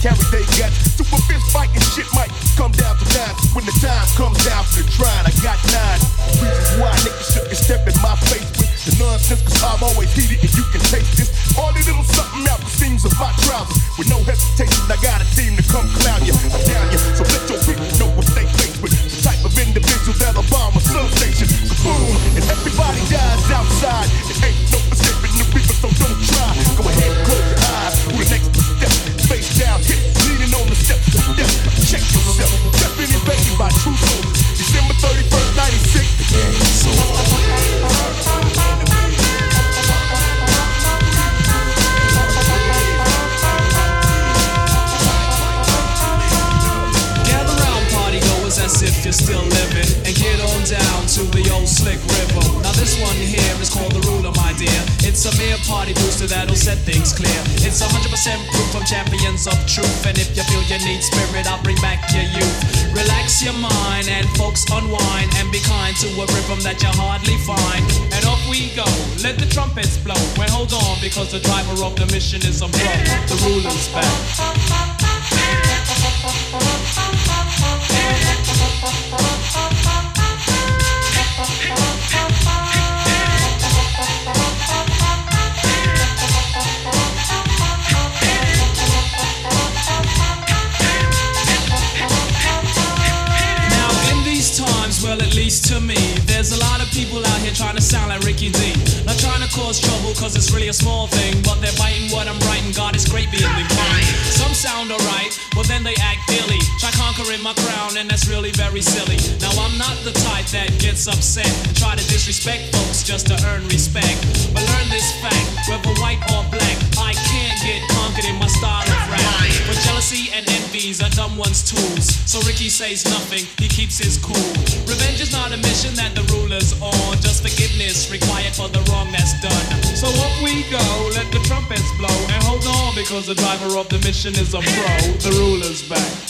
carry they got super fist fighting shit might come down to nine. When the time comes down for the trying, I got nine reasons why niggas shouldn't step in my face with the nonsense, cause I'm always heated and you can taste this. All the little something out the seams of my trousers. With no hesitation, I got a team to come clown you, I down you. So let your people know what they face with. The type of individual that'll bomb a substation. Boom, and everybody dies outside. One here is called the ruler, my dear. It's a mere party booster that'll set things clear. It's 100% proof from champions of truth. And if you feel you need spirit, I'll bring back your youth. Relax your mind and folks unwind and be kind to a rhythm that you hardly find. And off we go, let the trumpets blow. Well, hold on because the driver of the mission is a bro. The ruler's back. Not trying to cause trouble, cause it's really a small thing. But they're biting what I'm writing. God is great being the king. Some sound alright, but then they act illy. Try conquering my crown, and that's really very silly. Now I'm not the type that gets upset and try to disrespect folks just to earn respect. But learn this fact, whether white or black, I can't get conquered in my style of rap. But jealousy and envy's are dumb one's tools. So Ricky says nothing, he keeps his cool. Revenge is not a mission that the ruler's on. Just forgiveness required for the wrong that's done. So up we go, let the trumpets blow. And hold on, because the driver of the mission is a pro. The ruler's back.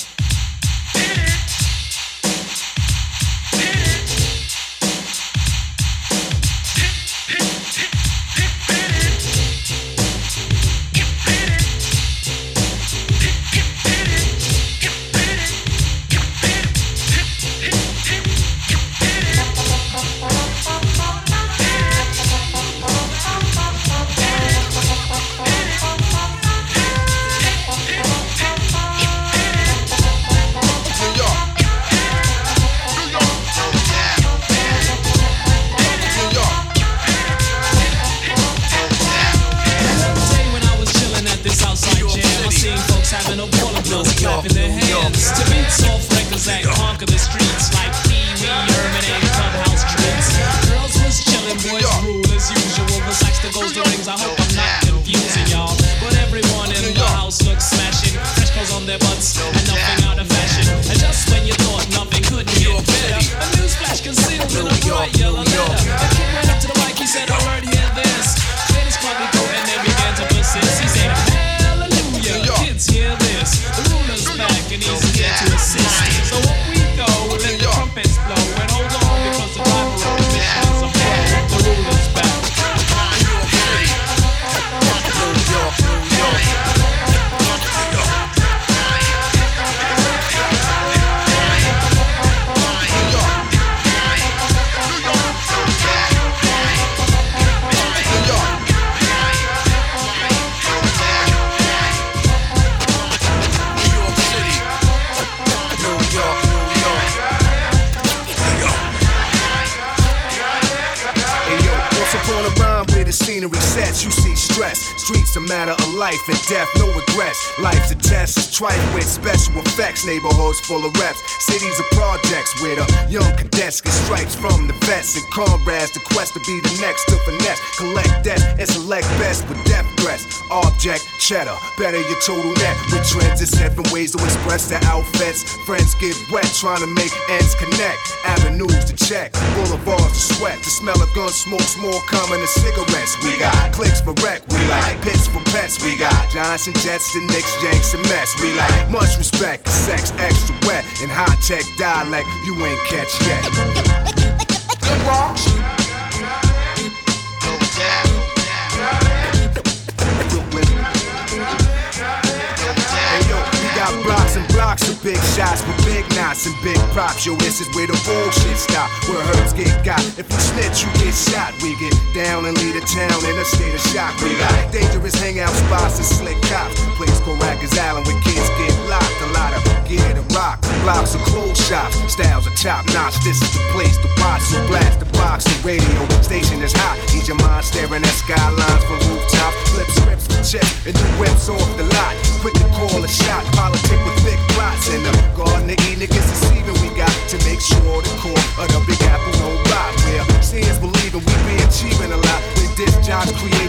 Test, trite with special effects. Neighborhoods full of reps, cities of projects where the young cadets get stripes from the vets and comrades. The quest to be the next to finesse, collect debt and select best with death threats. Object cheddar, better your total net with trends and seven ways to express their outfits. Friends get wet trying to make ends connect. Avenues to check, boulevards to sweat. The smell of gun smoke's more common than cigarettes. We got clicks for wreck, we like pits for pets. We got Giants and Jets, the Knicks, Yanks, and Mets. We like much respect, sex extra wet, and high tech dialect you ain't catch yet. Good walk. blocks of big shots with big knots and big props. Yo, this is where the bullshit stop. Where herbs get got. If you snitch, you get shot. We get down and lead the town in a state of shock. We got dangerous hangout spots and slick cops. Place called Rikers Island where kids get locked. A lot of gear to rock. Blocks of clothes shops. Styles are top notch. This is the place to watch. So blast the box. The radio station is hot. Need your mind staring at skylines from rooftops. Flip scripts checks and new whips off the lot. Quick to call a shot. Politic with thick plots And the Garden of Eden. Niggas deceiving we got to make sure the core of the Big Apple don't rot. Where seeing believing we be achieving a lot. When this jobs created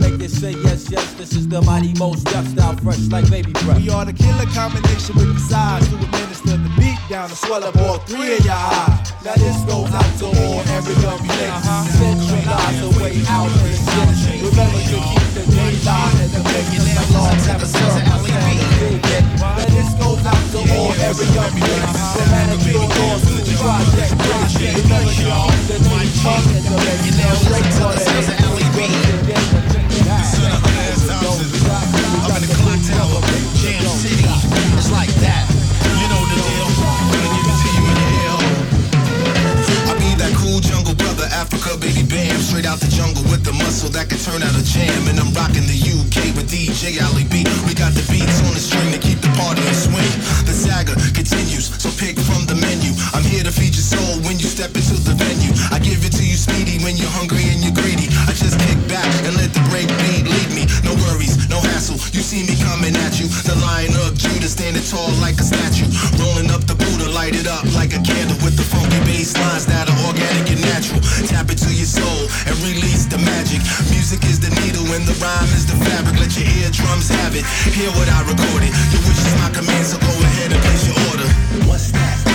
make it say yes, yes. This is the mighty most death style, fresh like baby breath. We are the killer combination with the size to administer the beat down and swell up all three of y'all. Now this goes out to all every of you. Centralize the way out of the citizen. Remember to keep the day live and the biggest like laws have a servant. Now this goes out to all every of you niggas. From manicured laws to the project. Remember to keep the day live and the biggest like laws have a servant. I'm in the clock tower, Jam City. It's like that. You know the deal. Gonna give it to you in. I that cool jungle brother, Africa, baby bam. Straight out the jungle with the muscle that can turn out a jam. And I'm rocking the UK with DJ B. We got the beats on the string to keep the party swing. The saga continues, so pick from the menu. I'm here to feed your soul when you step into the venue. I give it to you speedy when you're hungry and you're greedy. I just kick back and let the break beat coming at you. The lion of Judah standing tall like a statue. Rolling up the Buddha, light it up like a candle with the funky bass lines that are organic and natural. Tap into your soul and release the magic. Music is the needle and the rhyme is the fabric. Let your eardrums have it. Hear what I recorded. Your wish is my command, so go ahead and place your order. What's that?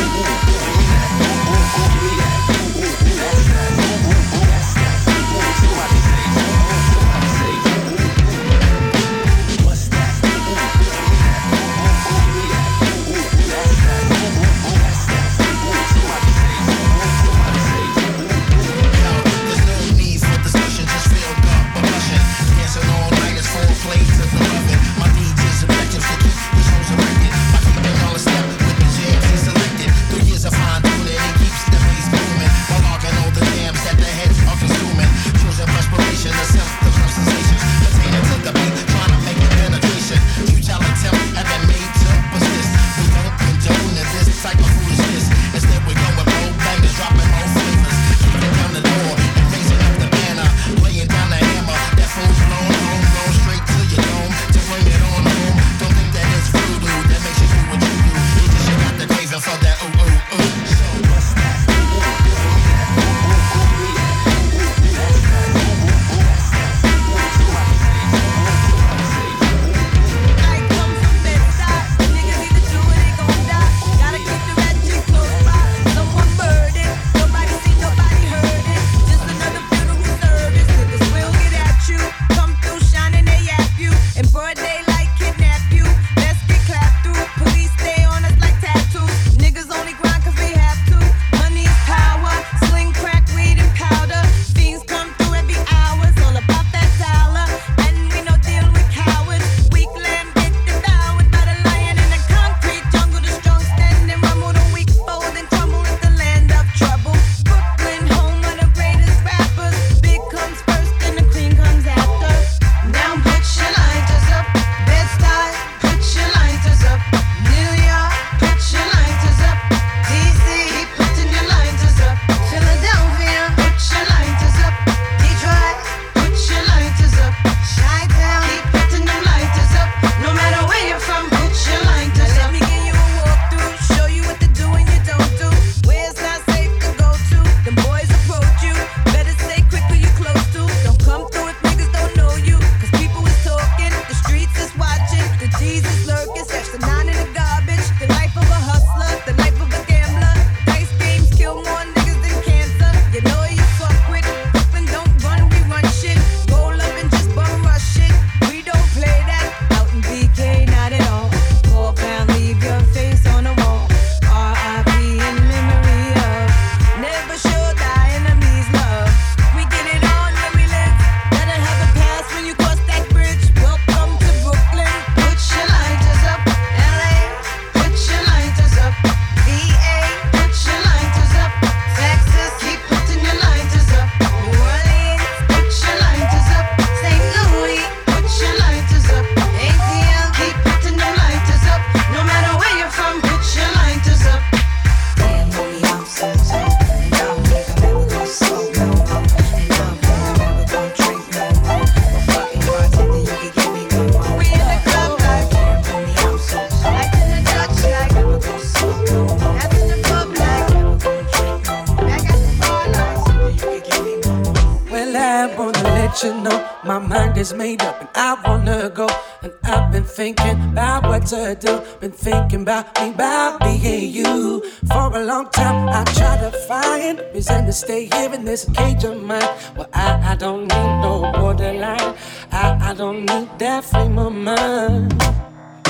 Stay here in this cage of mine. Well, I, I don't need no borderline. I, I don't need that frame of mind.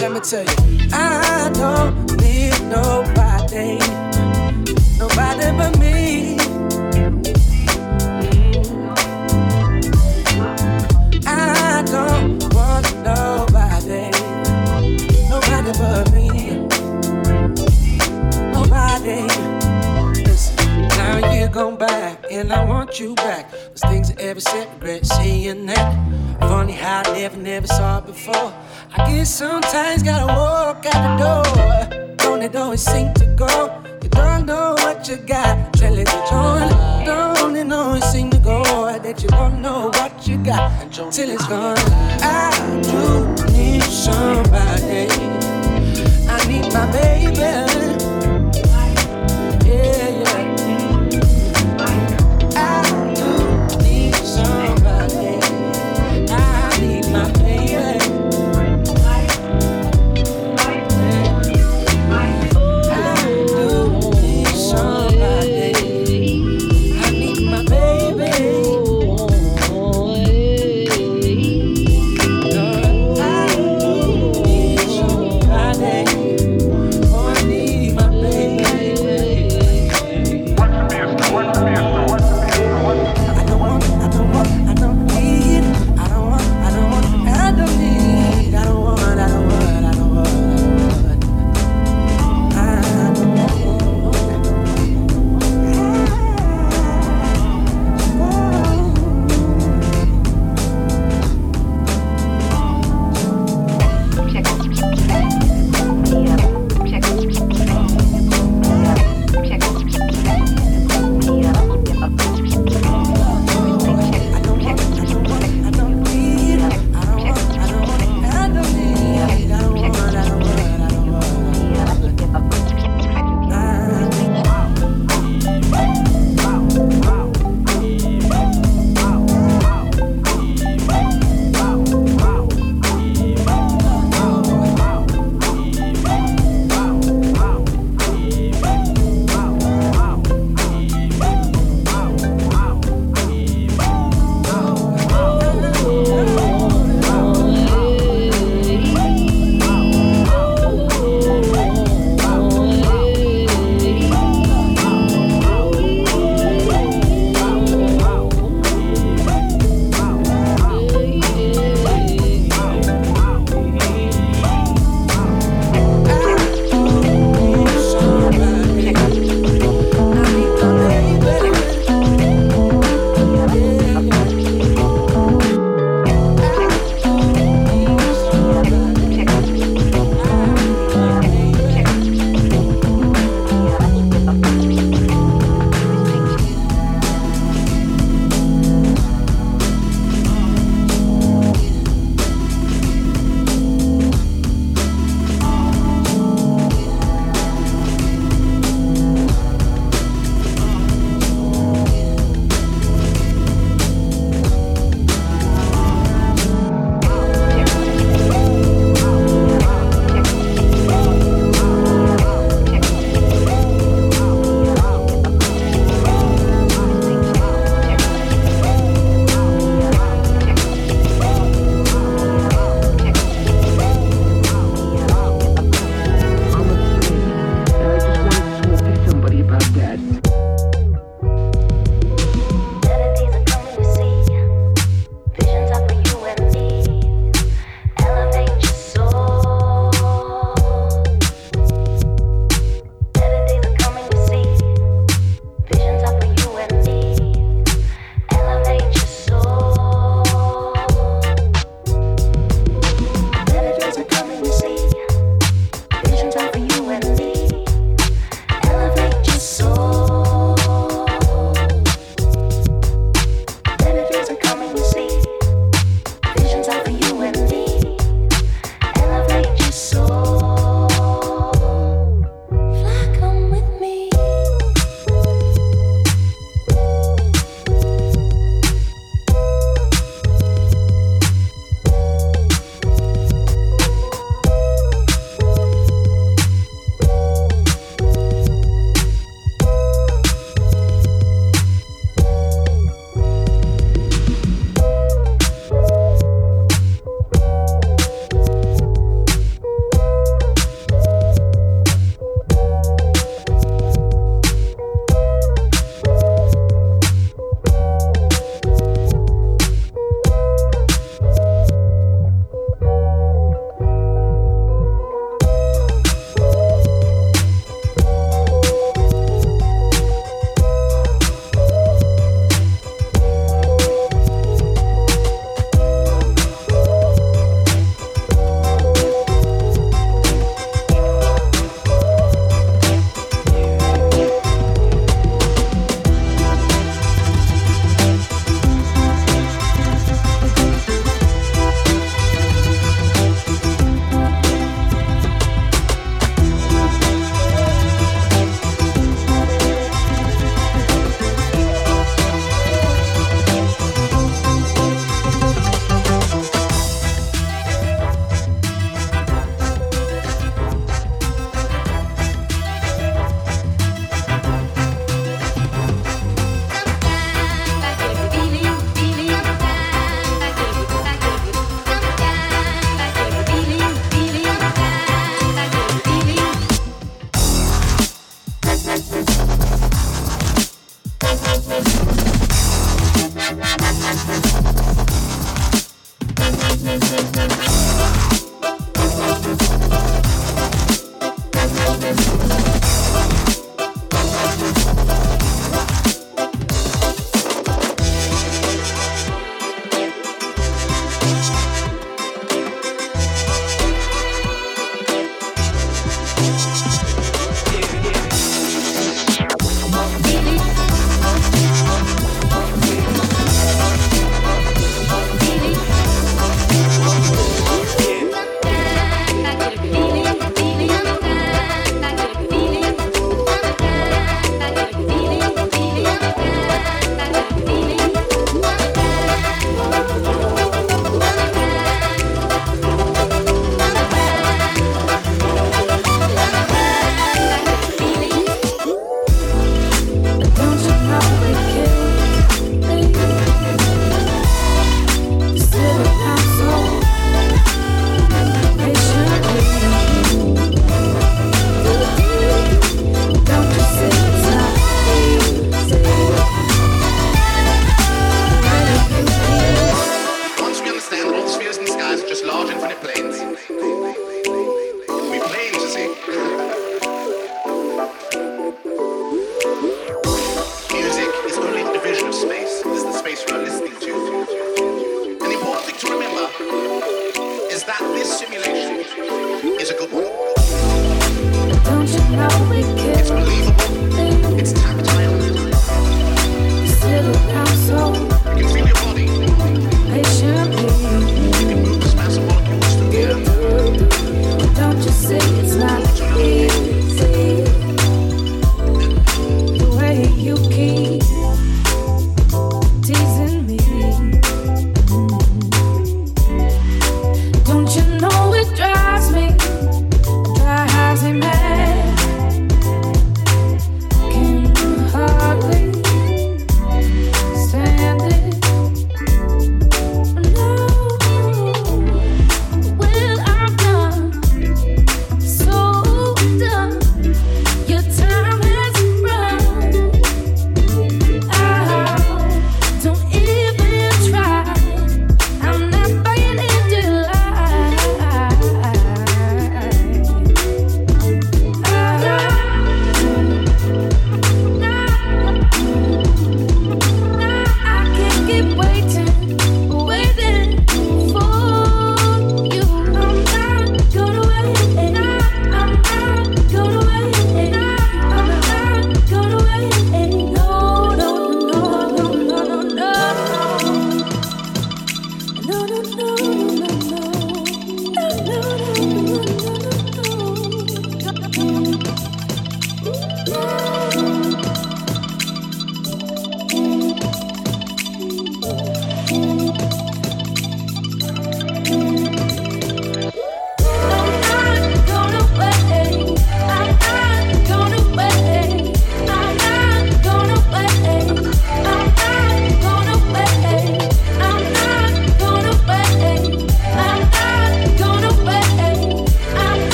Let me tell you, I don't need nobody, nobody but me. I want you back. Those things I ever said, regret seeing that. Funny how I never, never saw it before. I guess sometimes gotta walk out the door. Don't it always seem to go? You don't know what you got till it's gone. Don't it always seem to go that you don't know what you got till it's gone. I do need infinite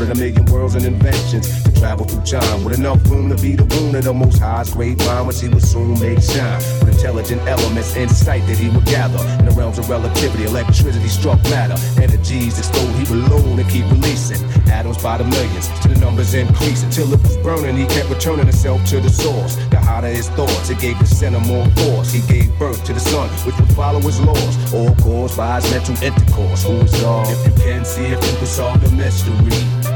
than a million worlds and inventions. To travel through time with enough room to be the wound of the most highest great mind, which he would soon make shine. With intelligent elements, and insight that he would gather. In the realms of relativity, electricity struck matter. Energies that stole, he would load and keep releasing. Atoms by the millions, to the numbers increase. Until it was burning, he kept returning himself to the source. The hotter his thoughts, it gave the center more force. He gave birth to the sun, which would follow his laws. All caused by his mental intercourse. Who is God? If you can see, if you can solve the mystery.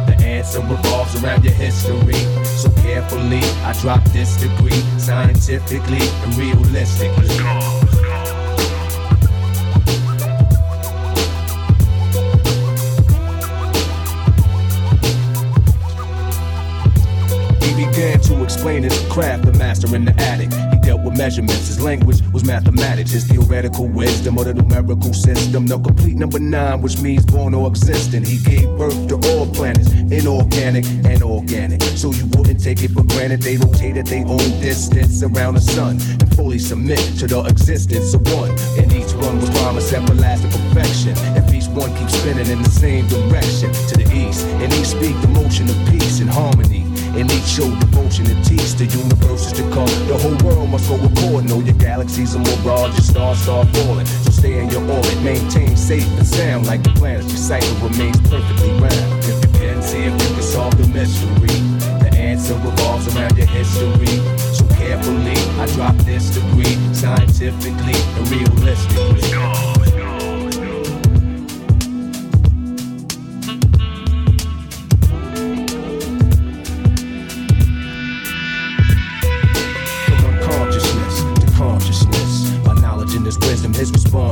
Answer revolves around your history. So carefully, I drop this degree, scientifically and realistically. Explain his craft, the master in the attic. He dealt with measurements, his language was mathematics, his theoretical wisdom of the numerical system. The complete number nine, which means born or existent. He gave birth to all planets, inorganic and organic. So you wouldn't take it for granted they rotate at their own distance around the sun and fully submit to the existence of one. And each one was promised everlasting perfection. If each one keeps spinning in the same direction to the east, and each speak the motion of peace and harmony and each show devotion and teach the universe is to come. The whole world must go according. Know your galaxies are more broad, your stars start falling. So stay in your orbit, maintain safe and sound like the planets. Your cycle remains perfectly round. If you can see if you can solve the mystery, the answer revolves around your history. So carefully, I drop this degree, scientifically and realistically.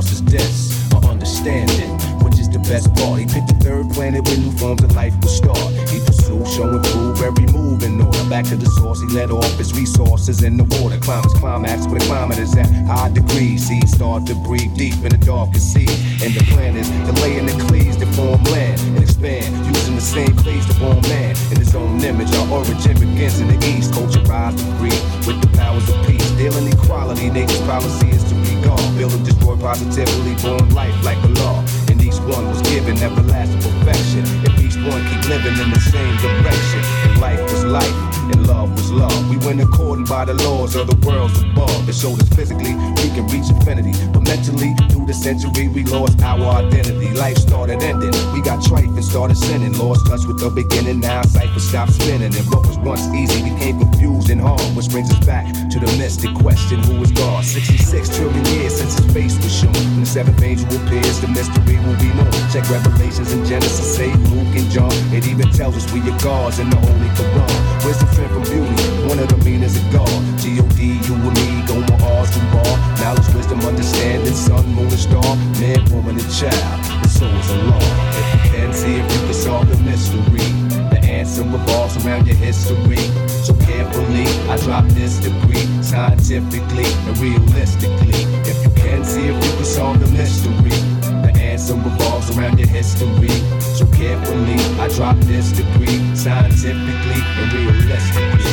Response is this: a understanding which is the best part. He picked the third planet where new forms of life will start. He pursued, show and prove every move in order. Back to the source, he let off his resources in the water. Climb his climax where the climate is at high degrees. Seeds start to breathe deep in the darkest sea. And the plan is in the cleaves to form land and expand. Using the same place to form in his own image. Our origin begins in the east. Culture rise to breathe with the powers of peace. Dealing equality, nature's policy is to be gone. Build and destroy positively, born life like a law And each one was given everlasting perfection. If each one keep living in the same direction, life was life, and love was love. We went according by the laws of the worlds above. It showed us physically we can reach infinity, but mentally through the century we lost our identity. Life started ending, we got trife and started sinning. Lost touch with the beginning, now cipher stopped spinning, and what was once easy became confused and hard. Which brings us back to the mystic question: Who is God? 66 trillion years since His face was shown. When the seventh angel appears, the mystery will be known. Check Revelations and Genesis, say Luke and John. It even tells us we are gods in the Holy Quran. Wisdom, strength, and beauty. One of the meanings of God. G-O-D, you and me, go on R's to bar. Knowledge, wisdom, understanding, sun, moon, and star. Man, woman, and child. The soul's a law. If you can see if you can solve the mystery. The answer revolves around your history. So carefully, I drop this degree. scientifically and realistically. If you can see if you can solve the mystery answer revolves around your history. So carefully, I drop this degree scientifically and realistically.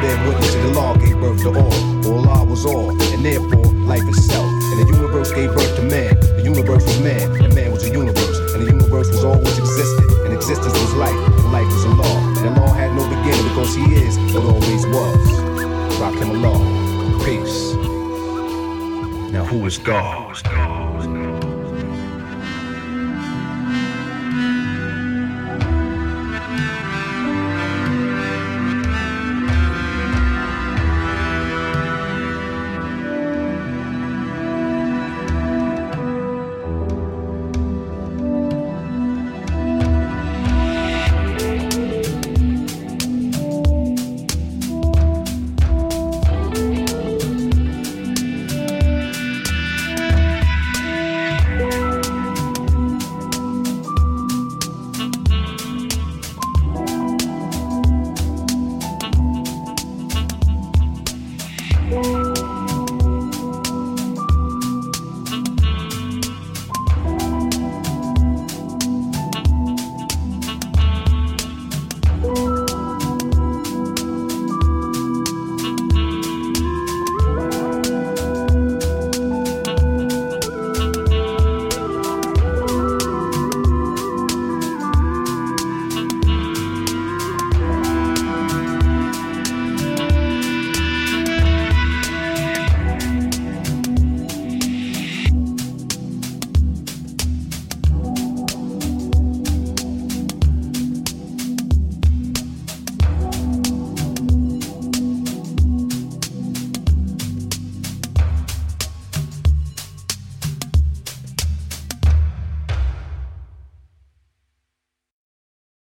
Bear witness to the law gave birth to all. Allah was all, and therefore life itself. And the universe gave birth to man. The universe was man, and man was the universe. And the universe was always existed. And existence was life, and life was a law. And the law had no beginning because he is what always was. Rakim Allah. Peace. Now who is God?